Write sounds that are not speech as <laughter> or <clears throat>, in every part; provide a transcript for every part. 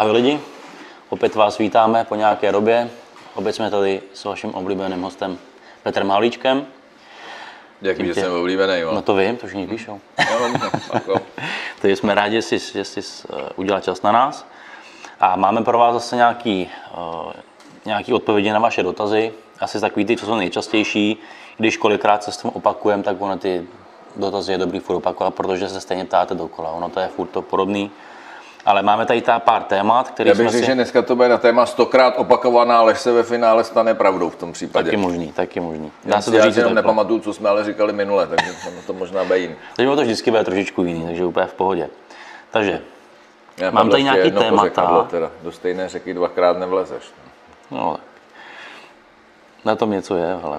Ahoj lidi, opět vás vítáme po nějaké době. Opět jsme tady s vaším oblíbeným hostem Petrem Halíčkem. Jak víš, že jsem oblíbený, jo? No to vím, to všichni píšou. No, no. <laughs> Takže jsme rádi, že jsi, že jsi eh, udělal čas na nás. A máme pro vás zase nějaký, uh, nějaký odpovědi na vaše dotazy. Asi takový ty, co jsou nejčastější. Když kolikrát se s tom opakujeme, tak ono ty dotazy je dobrý furt opakovat, protože se stejně ptáte dokola. Ono to je furt to podobný. Ale máme tady ta pár témat, které Já bych řekl, si... že dneska to bude na téma stokrát opakovaná, lež se ve finále stane pravdou v tom případě. Taky možný, taky možný. Já Dá si se to já říct jenom nepamatuju, co jsme ale říkali minule, takže to možná bude jiný. Takže to vždycky bude trošičku jiný, takže úplně v pohodě. Takže, Já Mám tady ještě nějaký témata. Teda. Do stejné řeky dvakrát nevlezeš. no tak. Na tom něco je, hele.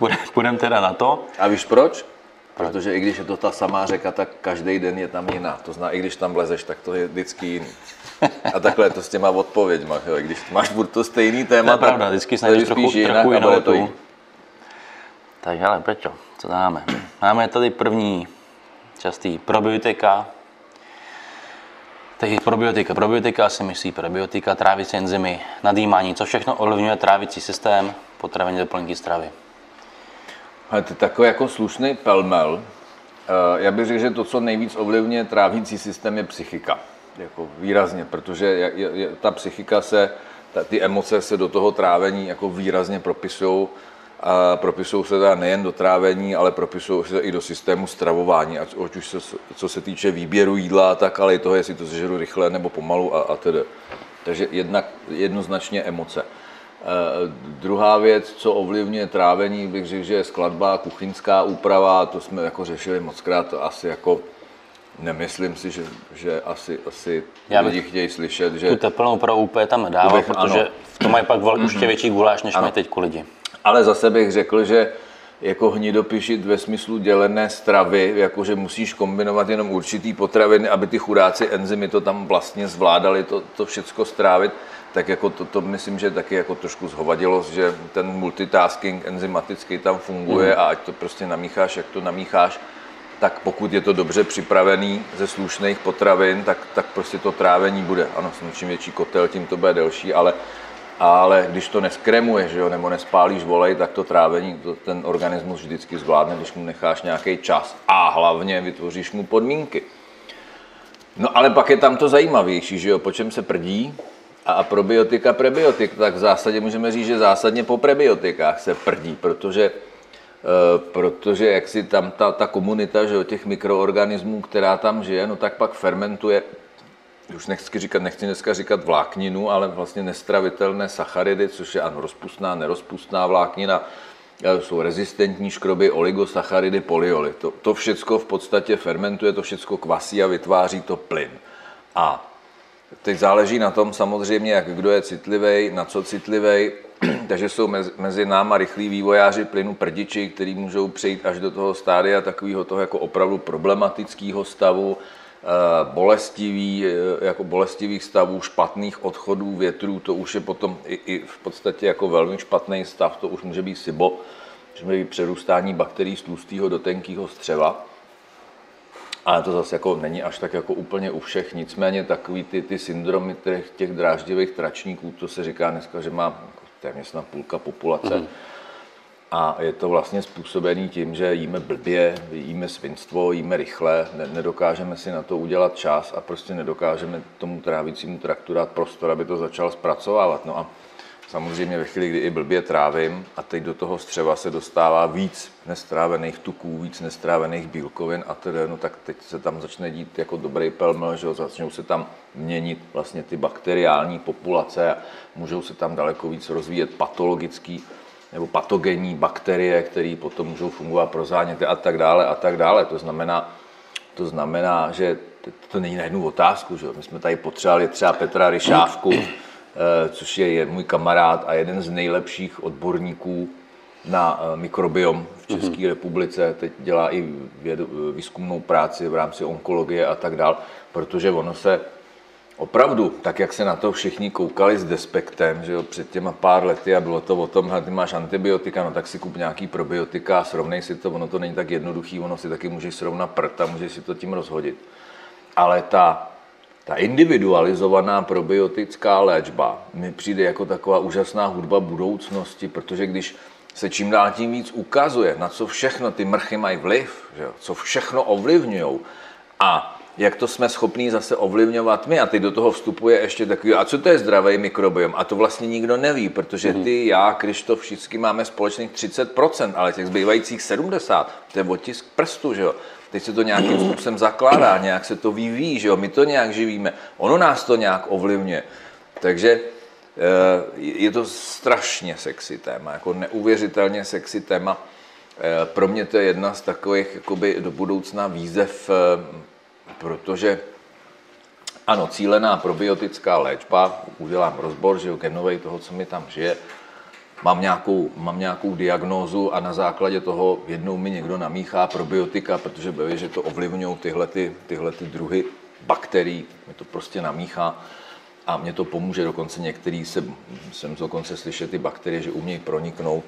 Uh, půjdeme teda na to. A víš proč? Protože i když je to ta samá řeka, tak každý den je tam jiná. To znamená, i když tam vlezeš, tak to je vždycky jiný. A takhle je to s těma odpověďma. Jo. I když máš furt to stejný téma, To je pravda, tak vždycky snažíš trochu, jinak trochu jinou tu. Tak hele, Peťo, co dáme? Máme tady první častý probiotika. Tady probiotika. Probiotika si myslí probiotika, trávicí enzymy, nadýmání, co všechno ovlivňuje trávicí systém, potravení doplňky stravy. Ale to je takový jako slušný pelmel. Eh, Já bych řekl, že to, co nejvíc ovlivňuje trávící systém, je psychika. Jako výrazně, protože ta psychika se, ty emoce se do toho trávení jako výrazně propisují. A propisují se teda nejen do trávení, ale propisují se i do systému stravování, ať už se, co se týče výběru jídla, tak ale i toho, jestli to sežeru rychle nebo pomalu a, a tedy. Takže jednak, jednoznačně emoce. Eh, Druhá věc, co ovlivňuje trávení, bych řekl, že je skladba, kuchyňská úprava, to jsme jako řešili mockrát, to asi jako nemyslím si, že, že asi, asi Já lidi chtějí slyšet, že... Tu teplnou pro úplně tam bych- protože ano. v tom mají pak vel, ještě větší guláš, než mají teď lidi. Ale zase bych řekl, že jako hnidopišit ve smyslu dělené stravy, jako že musíš kombinovat jenom určitý potraviny, aby ty chudáci enzymy to tam vlastně zvládali to, to všecko strávit, tak jako to, to myslím, že taky jako trošku zhovadilo, že ten multitasking enzymatický tam funguje Mhm. a ať to prostě namícháš, jak to namícháš, tak pokud je to dobře připravený ze slušných potravin, tak, tak prostě to trávení bude. Ano, s čím větší kotel, tím to bude delší, ale ale když to neskremuješ, jo, nebo nespálíš volej, tak to trávení to ten organismus vždycky zvládne, když mu necháš nějaký čas. A hlavně vytvoříš mu podmínky. No ale pak je tam to zajímavější, že jo, po čem se prdí a, a probiotika, prebiotik, tak v zásadě můžeme říct, že zásadně po prebiotikách se prdí, protože eh, protože jak si tam ta, ta komunita že jo, těch mikroorganismů, která tam žije, no tak pak fermentuje už nechci říkat, nechci dneska říkat vlákninu, ale vlastně nestravitelné sacharidy, což je ano, rozpustná, nerozpustná vláknina, e, jsou rezistentní škroby, oligosacharidy, polyoly. To, to všecko v podstatě fermentuje, to všecko kvasí a vytváří to plyn. A teď záleží na tom samozřejmě, jak kdo je citlivý, na co citlivý. <clears throat> Takže jsou mezi, náma rychlí vývojáři plynu prdiči, kteří můžou přejít až do toho stádia takového toho jako opravdu problematického stavu, bolestivý, eh, jako bolestivých stavů, špatných odchodů větrů, to už je potom i, i v podstatě jako velmi špatný stav, to už může být SIBO, může být přerůstání bakterií z tlustého do tenkého střeva. Ale to zase jako není až tak jako úplně u všech, nicméně takový ty, ty syndromy těch, těch dráždivých tračníků, to se říká dneska, že má jako téměř na půlka populace. Mm. A je to vlastně způsobený tím, že jíme blbě, jíme svinstvo, jíme rychle, ne, nedokážeme si na to udělat čas a prostě nedokážeme tomu trávicímu traktu dát prostor, aby to začal zpracovávat. No a samozřejmě ve chvíli, kdy i blbě trávím a teď do toho střeva se dostává víc nestrávených tuků, víc nestrávených bílkovin a tedy, no tak teď se tam začne dít jako dobrý pelmel, že začnou se tam měnit vlastně ty bakteriální populace a můžou se tam daleko víc rozvíjet patologický nebo patogenní bakterie, které potom můžou fungovat pro záněty a tak dále a tak dále. To znamená, to znamená, že to, není na jednu otázku. Že? My jsme tady potřebovali třeba Petra Ryšávku, eh, což je, je můj kamarád a jeden z nejlepších odborníků na eh, mikrobiom v České republice. Teď dělá i vědu, výzkumnou práci v rámci onkologie a tak dále, protože ono se Opravdu, tak jak se na to všichni koukali s despektem, že jo, před těma pár lety a bylo to o tom, hele, ty máš antibiotika, no tak si kup nějaký probiotika a srovnej si to, ono to není tak jednoduchý, ono si taky můžeš srovnat prd a můžeš si to tím rozhodit. Ale ta ta individualizovaná probiotická léčba mi přijde jako taková úžasná hudba budoucnosti, protože když se čím dál tím víc ukazuje, na co všechno ty mrchy mají vliv, že jo, co všechno ovlivňují a jak to jsme schopní zase ovlivňovat my. A teď do toho vstupuje ještě takový, a co to je zdravý mikrobiom? A to vlastně nikdo neví, protože ty, já, Krištof, všichni máme společných 30%, ale těch zbývajících 70%, to je otisk prstu, že jo. Teď se to nějakým způsobem zakládá, nějak se to vyvíjí, že jo, my to nějak živíme, ono nás to nějak ovlivňuje. Takže eh, je to strašně sexy téma, jako neuvěřitelně sexy téma. Eh, pro mě to je jedna z takových jakoby do budoucna výzev, eh, protože ano, cílená probiotická léčba, udělám rozbor, že jo, genovej toho, co mi tam žije, mám nějakou, mám nějakou diagnózu a na základě toho jednou mi někdo namíchá probiotika, protože ví, že to ovlivňují tyhle, ty, tyhle ty druhy bakterií, mi to prostě namíchá a mě to pomůže, dokonce některý se, jsem dokonce slyšet ty bakterie, že umějí proniknout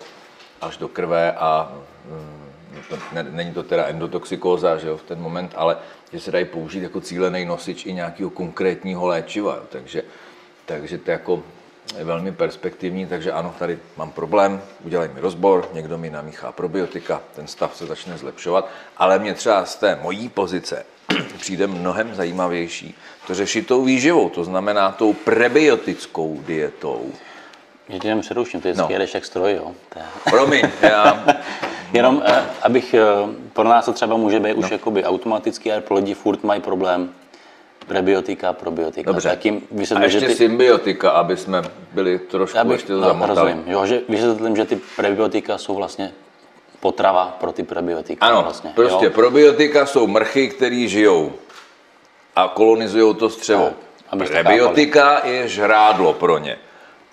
až do krve a mm, ne, není to teda endotoxikóza že jo, v ten moment, ale že se dají použít jako cílený nosič i nějakého konkrétního léčiva. Jo. Takže, takže to jako je velmi perspektivní, takže ano, tady mám problém, udělej mi rozbor, někdo mi namíchá probiotika, ten stav se začne zlepšovat, ale mě třeba z té mojí pozice <clears throat> přijde mnohem zajímavější to řešit tou výživou, to znamená tou prebiotickou dietou. Že tě jenom přeruším, ty No. jedeš jak stroj, jo. Promiň, já, <laughs> Jenom, eh, abych, eh, pro nás to třeba může být už jakoby automaticky, ale pro lidi furt mají problém prebiotika, probiotika. Dobře. Tak jim a vysvětlím, že ještě ty, symbiotika, aby jsme byli trošku abych, ještě to no, zamotali. rozumím, jo, že vysvětlím, že ty prebiotika jsou vlastně potrava pro ty prebiotika. Ano, vlastně, prostě jo. probiotika jsou mrchy, který žijou a kolonizují to střevo. Tak, Prebiotika je žrádlo pro ně.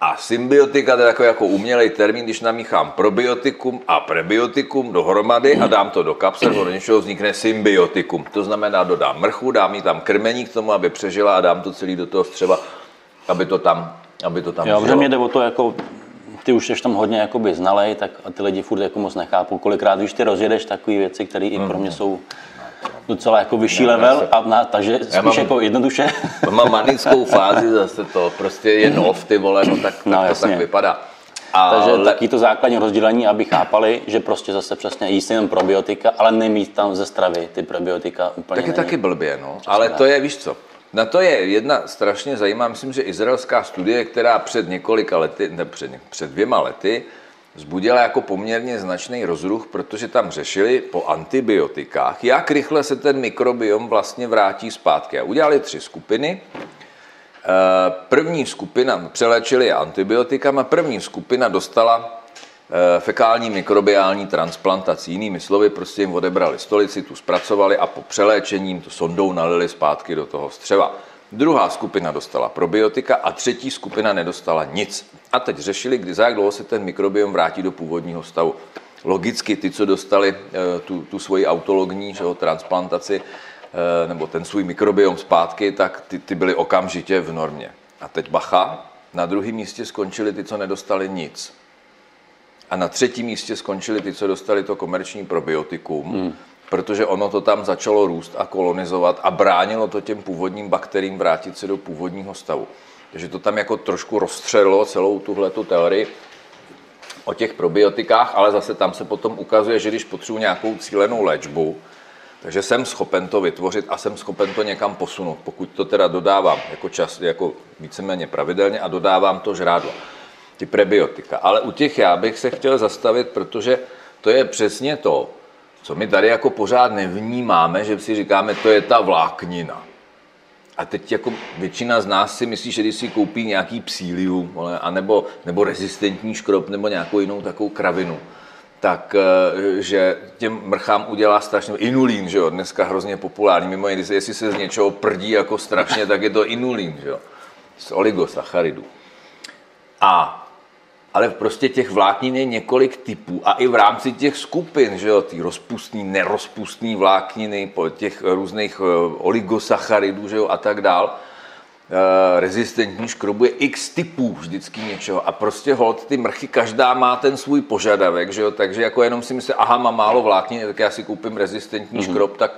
A symbiotika to je takový jako umělej termín, když namíchám probiotikum a prebiotikum dohromady a dám to do kapsel, do něčeho vznikne symbiotikum. To znamená, dodám mrchu, dám jí tam krmení k tomu, aby přežila a dám to celý do toho střeva, aby to tam, aby to tam Jo, mě jde o to, jako, ty už jsi tam hodně jakoby znalej, tak a ty lidi furt jako moc nechápou. Kolikrát, když ty rozjedeš takové věci, které i pro mě jsou docela jako vyšší já level, se- a na, takže spíš mám- jako jednoduše. <laughs> Mám manickou <laughs> fázi zase to, prostě je nov, ty vole, no tak, tak No, to jasně. tak vypadá. Takže Ale- taky to základní rozdělení, aby chápali, že prostě zase přesně jíst jenom probiotika, ale nemít tam ze stravy ty probiotika úplně Tak je taky blbě, no. Ale to je, víš co, na to je jedna strašně zajímavá, myslím, že izraelská studie, která před několika lety, ne, před, před dvěma lety, vzbudila jako poměrně značný rozruch, protože tam řešili po antibiotikách, jak rychle se ten mikrobiom vlastně vrátí zpátky. A udělali tři skupiny. Eh, První skupina přeléčili je antibiotikama, první skupina dostala eh, fekální mikrobiální transplantaci. Jinými slovy, prostě jim odebrali stolici, tu zpracovali a po přeléčení to sondou nalili zpátky do toho střeva. Druhá skupina dostala probiotika a třetí skupina nedostala nic. A teď řešili, kdy za jak dlouho se ten mikrobiom vrátí do původního stavu. Logicky ty, co dostali eh, tu, tu svoji autologní že jo, transplantaci, eh, nebo ten svůj mikrobiom zpátky, tak ty, ty byly okamžitě v normě. A teď bacha, na druhém místě skončili ty, co nedostali nic. A na třetím místě skončili ty, co dostali to komerční probiotikum, hmm. Protože ono to tam začalo růst a kolonizovat a bránilo to těm původním bakteriím vrátit se do původního stavu. Takže to tam jako trošku rozstřelilo celou tuhletu teorii o těch probiotikách, ale zase tam se potom ukazuje, že když potřebuji nějakou cílenou léčbu, takže jsem schopen to vytvořit a jsem schopen to někam posunout, pokud to teda dodávám jako čas, jako víceméně pravidelně a dodávám to žrádlo, ty prebiotika. Ale u těch já bych se chtěl zastavit, protože to je přesně to, co my tady jako pořád nevnímáme, že si říkáme, to je ta vláknina. A teď jako většina z nás si myslí, že když si koupí nějaký psílium, vole, anebo, nebo rezistentní škrob, nebo nějakou jinou takovou kravinu, tak eh, že těm mrchám udělá strašně inulín, že jo, dneska hrozně populární, mimo jiné, jestli se z něčeho prdí jako strašně, tak je to inulín, že jo, z oligosacharidů. A ale prostě těch vláknin je několik typů a i v rámci těch skupin, že jo, ty rozpustný, nerozpustný vlákniny, po těch různých eh, oligosacharidů, že jo, a tak dál, eh, rezistentní škrobu je x typů vždycky něčeho a prostě hold ty mrchy, každá má ten svůj požadavek, že jo, takže jako jenom si myslím, aha, mám málo vláknin, tak já si koupím rezistentní mm-hmm. škrob, tak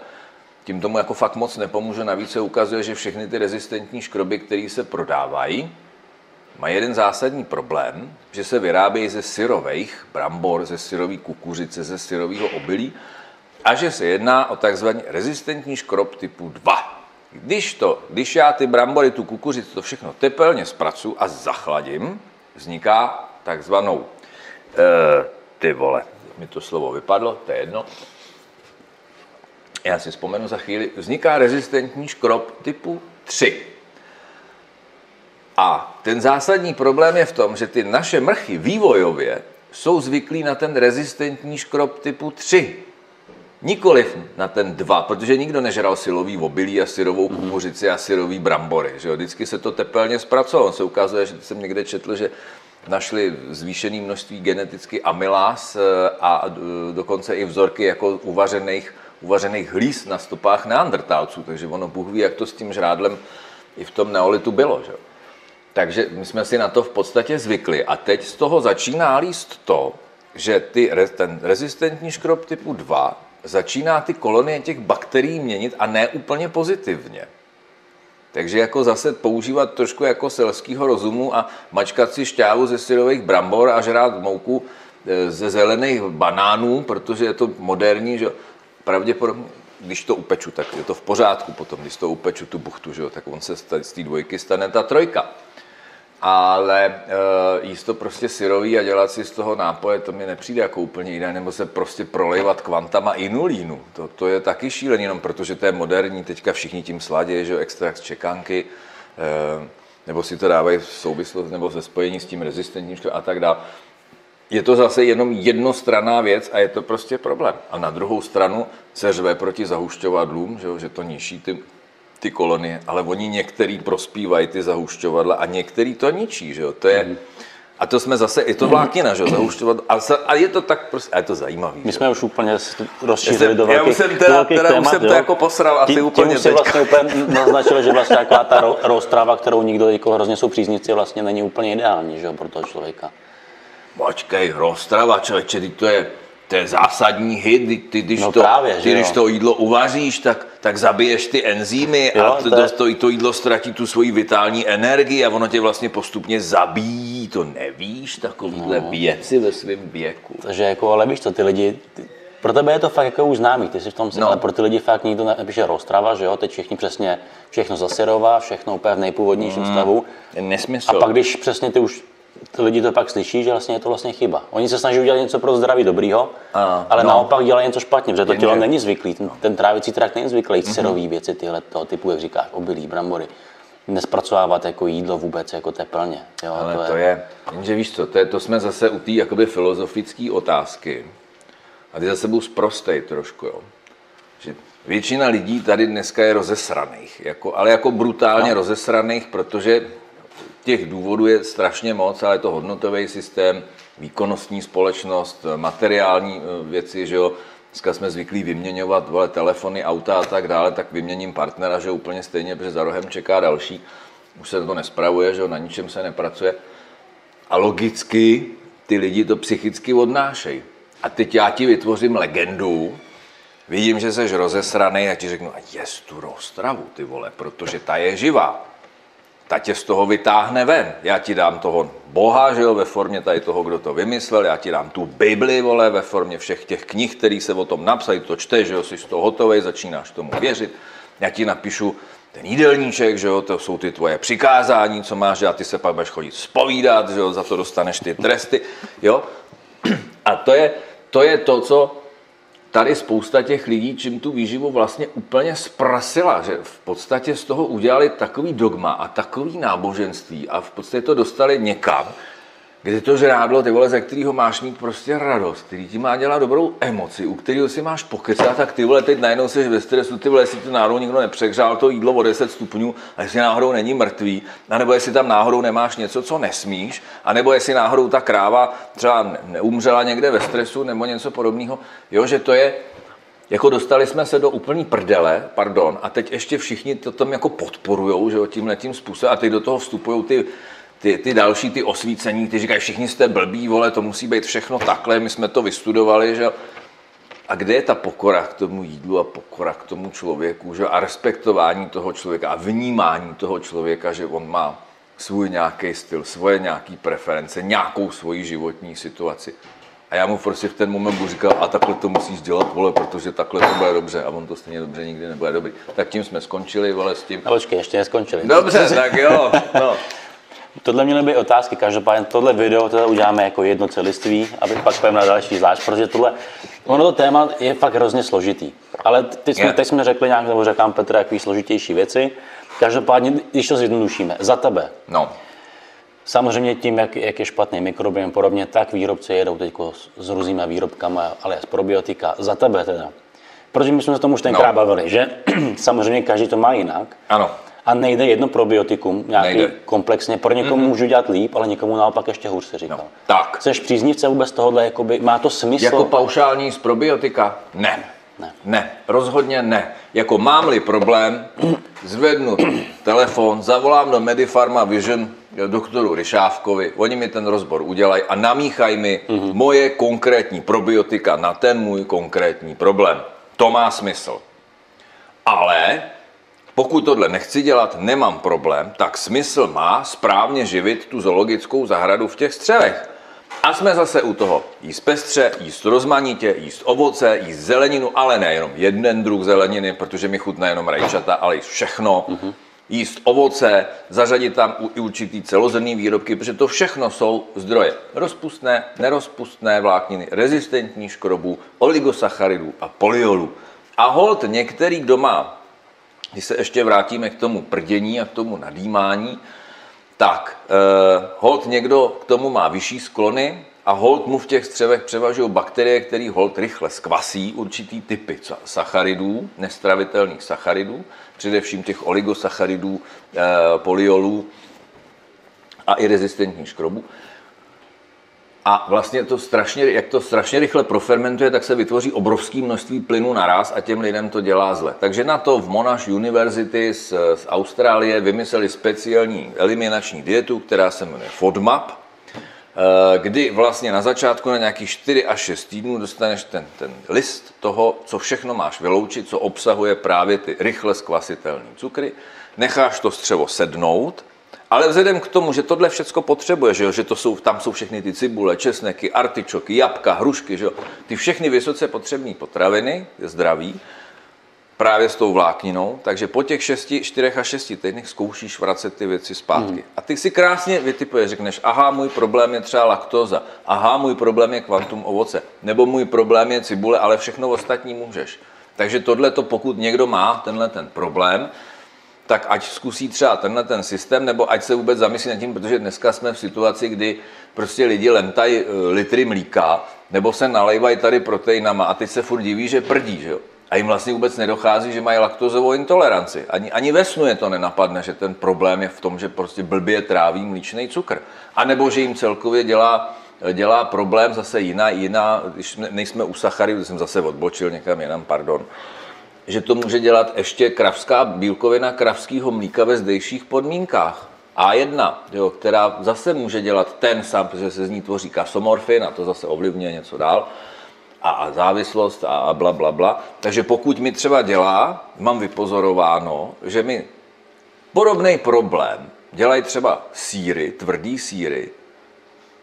tím tomu jako fakt moc nepomůže. Navíc se ukazuje, že všechny ty rezistentní škroby, které se prodávají, mají jeden zásadní problém, že se vyrábějí ze syrových brambor, ze syrové kukuřice, ze syrového obilí a že se jedná o takzvaný rezistentní škrob typu 2. Když, to, když já ty brambory, tu kukuřici, to všechno tepelně zpracu a zachladím, vzniká takzvanou, e, ty vole, mi to slovo vypadlo, to je jedno, já si vzpomenu za chvíli, vzniká rezistentní škrob typu 3. A ten zásadní problém je v tom, že ty naše mrchy vývojově jsou zvyklí na ten rezistentní škrob typu 3. Nikoliv na ten 2, protože nikdo nežral silový obilí a syrovou kukuřici a syrový brambory. Že jo? Vždycky se to tepelně zpracovalo. Se ukazuje, že jsem někde četl, že našli zvýšené množství geneticky amylás eh, a eh, dokonce i vzorky jako uvařených uvařených hlíz na stopách neandrtálců, takže ono Bůh ví, jak to s tím žrádlem i v tom neolitu bylo. Že? Takže my jsme si na to v podstatě zvykli a teď z toho začíná líst to, že ty, ten rezistentní škrob typu 2 začíná ty kolonie těch bakterií měnit a ne úplně pozitivně. Takže jako zase používat trošku jako selského rozumu a mačkat si šťávu ze syrových brambor a žrát mouku e, ze zelených banánů, protože je to moderní, že pravděpodobně, když to upeču, tak je to v pořádku potom, když to upeču tu buchtu, že tak on se z té dvojky stane ta trojka. Ale e, jíst to prostě syrový a dělat si z toho nápoje, to mi nepřijde jako úplně jiné, nebo se prostě prolejvat kvantama inulínu. To, to je taky šílený, jenom protože to je moderní, teďka všichni tím sladě, že extrakt z čekánky, e, nebo si to dávají v souvislosti nebo ve spojení s tím rezistentním a tak dále je to zase jenom jednostranná věc a je to prostě problém. A na druhou stranu se řve proti zahušťovadlům, že, že to ničí ty, ty kolonie, ale oni některý prospívají ty zahušťovadla a některý to ničí. Že? To je, mm. A to jsme zase, je to vláknina, že zahušťovat, a, a je to tak prostě, a je to zajímavý. My jsme už úplně rozšířili do velkých, Já už jsem teda, do teda témat, už jsem to jako posral asi tím, úplně tím si vlastně úplně naznačil, že vlastně taková ta roztrava, kterou nikdo jako hrozně jsou příznivci, vlastně není úplně ideální, že pro toho člověka. Počkej, roztrava, člověče, to je, to je zásadní hit, ty, ty, když, no to, právě, ty, když to jídlo uvaříš, tak, tak zabiješ ty enzymy jo, a to, to, to, to jídlo ztratí tu svoji vitální energii a ono tě vlastně postupně zabíjí, to nevíš, takovýhle no. věci ve svém věku. Takže jako, ale víš co, ty lidi, ty, pro tebe je to fakt jako už známý, ty jsi v tom, no. ale pro ty lidi fakt nikdo nepíše roztrava, že jo, teď všichni přesně všechno zasyrová, všechno úplně v nejpůvodnějším mm. stavu. Nesmysl. A pak když přesně ty už lidi to pak slyší, že vlastně je to vlastně chyba. Oni se snaží udělat něco pro zdraví dobrýho, a, ale no. naopak dělají něco špatně, protože to tělo není zvyklý, ten, ten trávicí trakt není zvyklý, mm-hmm. syrový věci tyhle toho typu, jak říkáš, obilí, brambory nespracovávat jako jídlo vůbec jako teplně. Jo, Ale to je, to je jenže víš co, to, je, to jsme zase u té jakoby filozofické otázky. A ty zase budu zprostej trošku, jo. Že většina lidí tady dneska je rozesraných, jako, ale jako brutálně no. rozesraných, protože těch důvodů je strašně moc, ale je to hodnotový systém, výkonnostní společnost, materiální eh, věci, že jo. Dneska jsme zvyklí vyměňovat vole, telefony, auta a tak dále, tak vyměním partnera, že úplně stejně, protože za rohem čeká další. Už se to nespravuje, že jo, na ničem se nepracuje. A logicky ty lidi to psychicky odnášejí. A teď já ti vytvořím legendu, vidím, že jsi rozesraný a ti řeknu, a jes tu roztravu, ty vole, protože ta je živá ta tě z toho vytáhne ven. Já ti dám toho Boha, že jo, ve formě tady toho, kdo to vymyslel, já ti dám tu Bibli, vole, ve formě všech těch knih, který se o tom napsali, to čteš, že jo, jsi z toho hotový, začínáš tomu věřit. Já ti napíšu ten jídelníček, že jo, to jsou ty tvoje přikázání, co máš, a ty se pak budeš chodit spovídat, že jo, za to dostaneš ty tresty, jo. A to je, to je to, co tady spousta těch lidí, čím tu výživu vlastně úplně zprasila, že v podstatě z toho udělali takový dogma a takový náboženství a v podstatě to dostali někam, kde to žrádlo, ty vole, ze kterého máš mít prostě radost, který ti má dělat dobrou emoci, u kterého si máš pokecat, tak ty vole, teď najednou jsi ve stresu, ty vole, jestli to náhodou nikdo nepřehřál to jídlo o 10 stupňů, a jestli náhodou není mrtvý, anebo jestli tam náhodou nemáš něco, co nesmíš, anebo jestli náhodou ta kráva třeba neumřela někde ve stresu nebo něco podobného, jo, že to je, jako dostali jsme se do úplný prdele, pardon, a teď ještě všichni to tam jako podporujou, že jo, tím způsobem, a teď do toho vstupují ty ty, ty další, ty osvícení, ty říkají, všichni jste blbí, vole, to musí být všechno takhle, my jsme to vystudovali, že A kde je ta pokora k tomu jídlu a pokora k tomu člověku, že? a respektování toho člověka a vnímání toho člověka, že on má svůj nějaký styl, svoje nějaké preference, nějakou svoji životní situaci. A já mu prostě v ten moment budu říkal, a takhle to musíš dělat, vole, protože takhle to bude dobře. A on to stejně dobře nikdy nebude dobrý. Tak tím jsme skončili, vole, s tím. No počkej, ještě neskončili. Dobře, tak jo. No. <laughs> Tohle měly být otázky, každopádně tohle video teda uděláme jako jedno celiství, aby pak pojďme na další zvlášť, protože tohle, ono to téma je fakt hrozně složitý. Ale teď jsme, teď jsme řekli nějak, nebo řekám Petr, jaký složitější věci. Každopádně, když to zjednodušíme, za tebe, no. Samozřejmě tím, jak, jak je špatný mikrobiom podobně, tak výrobci jedou teď s různýma výrobkama, ale z probiotika. Za tebe teda. Protože my jsme se tomu už tenkrát No. bavili, že <clears throat> samozřejmě každý to má jinak. Ano. A nejde jedno probiotikum nějaký Nejde. komplexně. Pro někomu mm-hmm. můžu dělat líp, ale někomu naopak ještě hůř se říkal. No, tak. Jseš příznivce vůbec tohohle, jakoby, má to smysl? Jako paušální z probiotika? Ne. Ne. Ne, rozhodně ne. Jako mám-li problém, zvednu telefon, zavolám do Medifarma Vision doktoru Ryšávkovi, oni mi ten rozbor udělají a namíchají mi mm-hmm. moje konkrétní probiotika na ten můj konkrétní problém. To má smysl. Ale pokud tohle nechci dělat, nemám problém, tak smysl má správně živit tu zoologickou zahradu v těch střevech. A jsme zase u toho. Jíst pestře, jíst rozmanitě, jíst ovoce, jíst zeleninu, ale nejenom jeden druh zeleniny, protože mi chutná jenom rajčata, ale jíst všechno. Mm-hmm. Jíst ovoce, zařadit tam i určitý celozrnný výrobky, protože to všechno jsou zdroje. Rozpustné, nerozpustné vlákniny, rezistentní škrobů, oligosacharidů a poliolů. A hold některý, kdo má když se ještě vrátíme k tomu prdění a k tomu nadýmání, tak eh, hold někdo k tomu má vyšší sklony a hold mu v těch střevech převažují bakterie, které hold rychle skvasí určitý typy sa- sacharidů, nestravitelných sacharidů, především těch oligosacharidů, eh, poliolů a i rezistentních škrobů. A vlastně to strašně, jak to strašně rychle profermentuje, tak se vytvoří obrovské množství plynu naraz a těm lidem to dělá zle. Takže na to v Monash University z, z Austrálie vymysleli speciální eliminační dietu, která se jmenuje FODMAP, eh, kdy vlastně na začátku na nějakých 4 až 6 týdnů dostaneš ten, ten list toho, co všechno máš vyloučit, co obsahuje právě ty rychle skvasitelné cukry, necháš to střevo sednout, ale vzhledem k tomu, že tohle všechno potřebuje, že, jo, že to jsou, tam jsou všechny ty cibule, česneky, artičoky, jabka, hrušky, že jo, ty všechny vysoce potřebné potraviny, zdraví, právě s tou vlákninou, takže po těch 6, 4 a 6 týdnech zkoušíš vracet ty věci zpátky. Hmm. A ty si krásně vytipuješ, řekneš, aha, můj problém je třeba laktóza, aha, můj problém je kvantum ovoce, nebo můj problém je cibule, ale všechno ostatní můžeš. Takže tohle to, pokud někdo má tenhle ten problém, tak ať zkusí třeba tenhle ten systém, nebo ať se vůbec zamyslí nad tím, protože dneska jsme v situaci, kdy prostě lidi lemtají eh, litry mlíka, nebo se nalejvají tady proteinama a teď se furt diví, že prdí, že jo. A jim vlastně vůbec nedochází, že mají laktozovou intoleranci. Ani, ani ve snu je to nenapadne, že ten problém je v tom, že prostě blbě tráví mlíčný cukr. A nebo že jim celkově dělá, dělá problém zase jiná, jiná, když ne- nejsme u sacharidů, jsem zase odbočil někam jinam, pardon, že to může dělat ještě kravská bílkovina kravského mlíka ve zdejších podmínkách. A1, jo, která zase může dělat ten sám, protože se z ní tvoří kasomorfin a to zase ovlivňuje něco dál a, a závislost a, a bla, bla, bla. Takže pokud mi třeba dělá, mám vypozorováno, že mi podobný problém dělají třeba síry, tvrdý síry,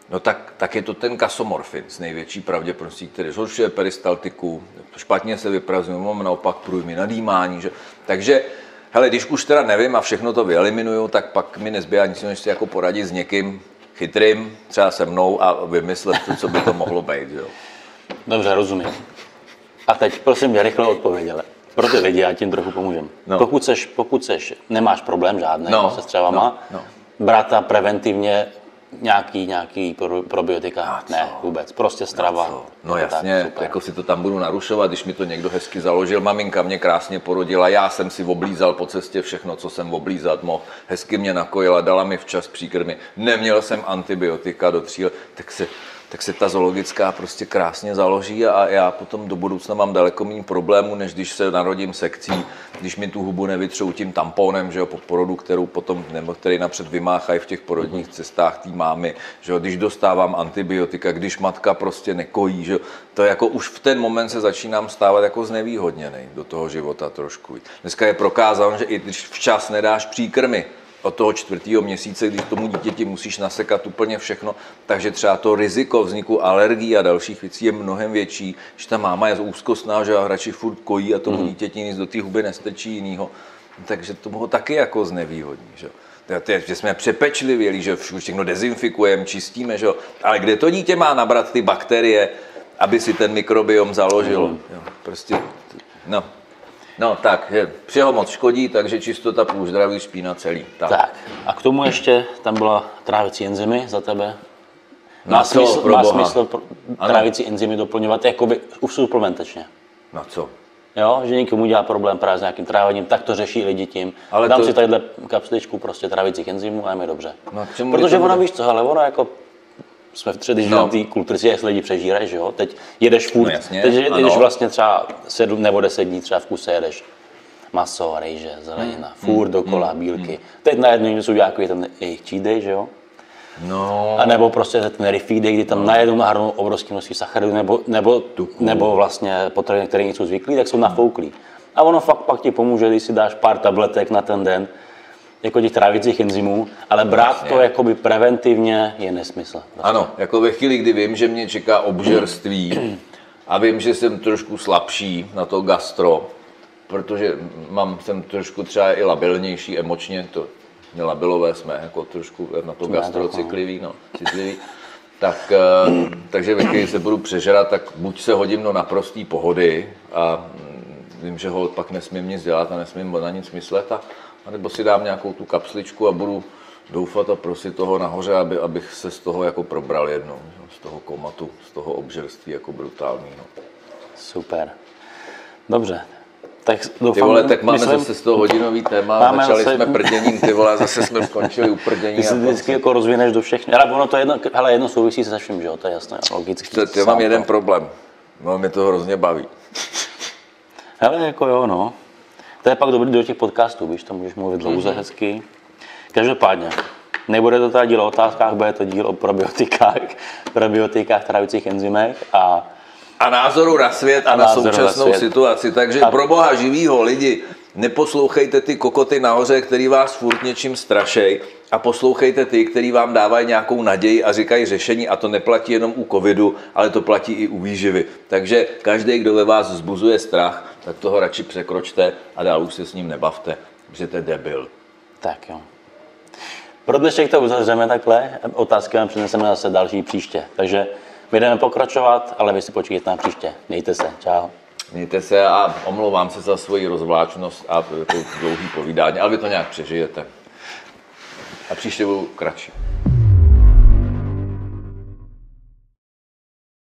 No tak, tak je to ten kasomorfin s největší pravděpodobností, který zhoršuje peristaltiku, špatně se vyprazuje, mám naopak průjmy nadýmání. Že? Takže, hele, když už teda nevím a všechno to vyeliminuju, tak pak mi nezbývá nic, než si jako poradit s někým chytrým, třeba se mnou a vymyslet, co by to mohlo být. Jo? Dobře, rozumím. A teď prosím mě rychle odpověděle. Pro ty lidi, já tím trochu pomůžem. No. Pokud, seš, pokud seš, nemáš problém žádný No, se střevama, no, no. brata preventivně nějaký, nějaký pro, probiotika, ne, vůbec, prostě strava. No Tak, jasně, super. jako si to tam budu narušovat, když mi to někdo hezky založil. Maminka mě krásně porodila, já jsem si oblízal po cestě všechno, co jsem oblízat mohl. Hezky mě nakojila, dala mi včas příkrmy. Neměl jsem antibiotika do tří let, tak se tak se ta zoologická prostě krásně založí a já potom do budoucna mám daleko méně problémů, než když se narodím sekcí, když mi tu hubu nevytřou tím tamponem, že jo, po porodu, kterou potom, nebo který napřed vymáchají v těch porodních cestách té mámy, že jo, když dostávám antibiotika, když matka prostě nekojí, že jo, to jako už v ten moment se začínám stávat jako znevýhodněný do toho života trošku. Dneska je prokázáno, že i když včas nedáš příkrmy, od toho čtvrtého měsíce, když tomu dítěti musíš nasekat úplně všechno, takže třeba to riziko vzniku alergií a dalších věcí je mnohem větší, že ta máma je úzkostná, že radši furt kojí a tomu mm. dítěti nic do té huby nestečí jinýho. Takže to ho taky jako znevýhodní. Že? že jsme přepečlivěli, že všechno dezinfikujeme, čistíme, že? ale kde to dítě má nabrat ty bakterie, aby si ten mikrobiom založilo. Mm. Jo, prostě, no. No tak, všeho moc škodí, takže čistota půl zdraví špína celý. Tak. tak. A k tomu ještě tam byla trávicí enzymy za tebe. Má Na co, smysl, pro má smysl pro- trávicí enzymy doplňovat jakoby už suplementačně. Na co? Jo, že někomu dělá problém právě s nějakým trávením, tak to řeší lidi tím. Ale Dám to- si tadyhle kapsličku prostě trávicích enzymů a je mi dobře. No, Protože bylo? víš co, ale ono jako jsme v třetí, No. no. kulturici, jak se lidi přežírají, že jo? Teď jedeš furt, No jasně, teď jedeš ano. vlastně třeba sedm nebo deset dní třeba v kuse jedeš maso, rejže, zelenina, Hmm. furt dokola, bílky. Teď najednou něco udělá takový ten jejich cheat day, že jo? No, A nebo prostě ten refeed day, kdy tam najednou nahrnou obrovské množství sacharidů, nebo, nebo, nebo vlastně potraviny, které nejsou zvyklí, tak jsou nafouklí. A ono fakt pak ti pomůže, když si dáš pár tabletek na ten den, jako těch trávicích enzymů, ale brát to jakoby preventivně je nesmysl. ano, jako ve chvíli, kdy vím, že mě čeká obžerství a vím, že jsem trošku slabší na to gastro, protože mám, jsem trošku třeba i labilnější emočně, to my labilové jsme jako trošku na to gastro citliví, no, citlivý. Tak, eh, takže ve chvíli se budu přežrat, tak buď se hodím do naprostý pohody a mm, vím, že ho pak nesmím nic dělat a nesmím na nic myslet, a, nebo si dám nějakou tu kapsličku a budu doufat a prosit toho nahoře, aby, abych se z toho jako probral jednou, z toho komatu, z toho obžerství jako brutálního. Super. Dobře. Tak doufám, Ty vole, tak máme myslím, zase z toho hodinový téma, Máme začali zase- jsme prděním, ty vole, a zase jsme <laughs> skončili u prdění. Ty se a vždycky jako rozvineš do všech. Ale ono to jedno, hele, jedno souvisí se vším, že jo, to je jasné, logicky. To, já mám to. jeden problém. No, mě to hrozně baví. Hele, jako jo, no. To je pak dobrý do těch podcastů, víš, to můžeš mluvit dlouze, Mhm. hezky. Každopádně, nebude to teda díl o otázkách, bude to díl o probiotikách, <laughs> probiotikách, trávicích enzymech a A názoru na svět a, A na na současnou svět. situaci. Takže A- pro boha živýho lidi, neposlouchejte ty kokoty nahoře, který vás furt něčím strašej a poslouchejte ty, který vám dávají nějakou naději a říkají řešení a to neplatí jenom u covidu, ale to platí i u výživy. Takže každý, kdo ve vás vzbuzuje strach, tak toho radši překročte a dál už se s ním nebavte, že to je debil. tak jo. Pro dnešek to uzavřeme takhle, otázky vám přineseme zase další příště. Takže my jdeme pokračovat, ale vy si počkejte na příště. Mějte se, čau. Mějte se a omlouvám se za svoji rozvláčnost a to dlouhý povídání, ale vy to nějak přežijete. A příště budou kratší.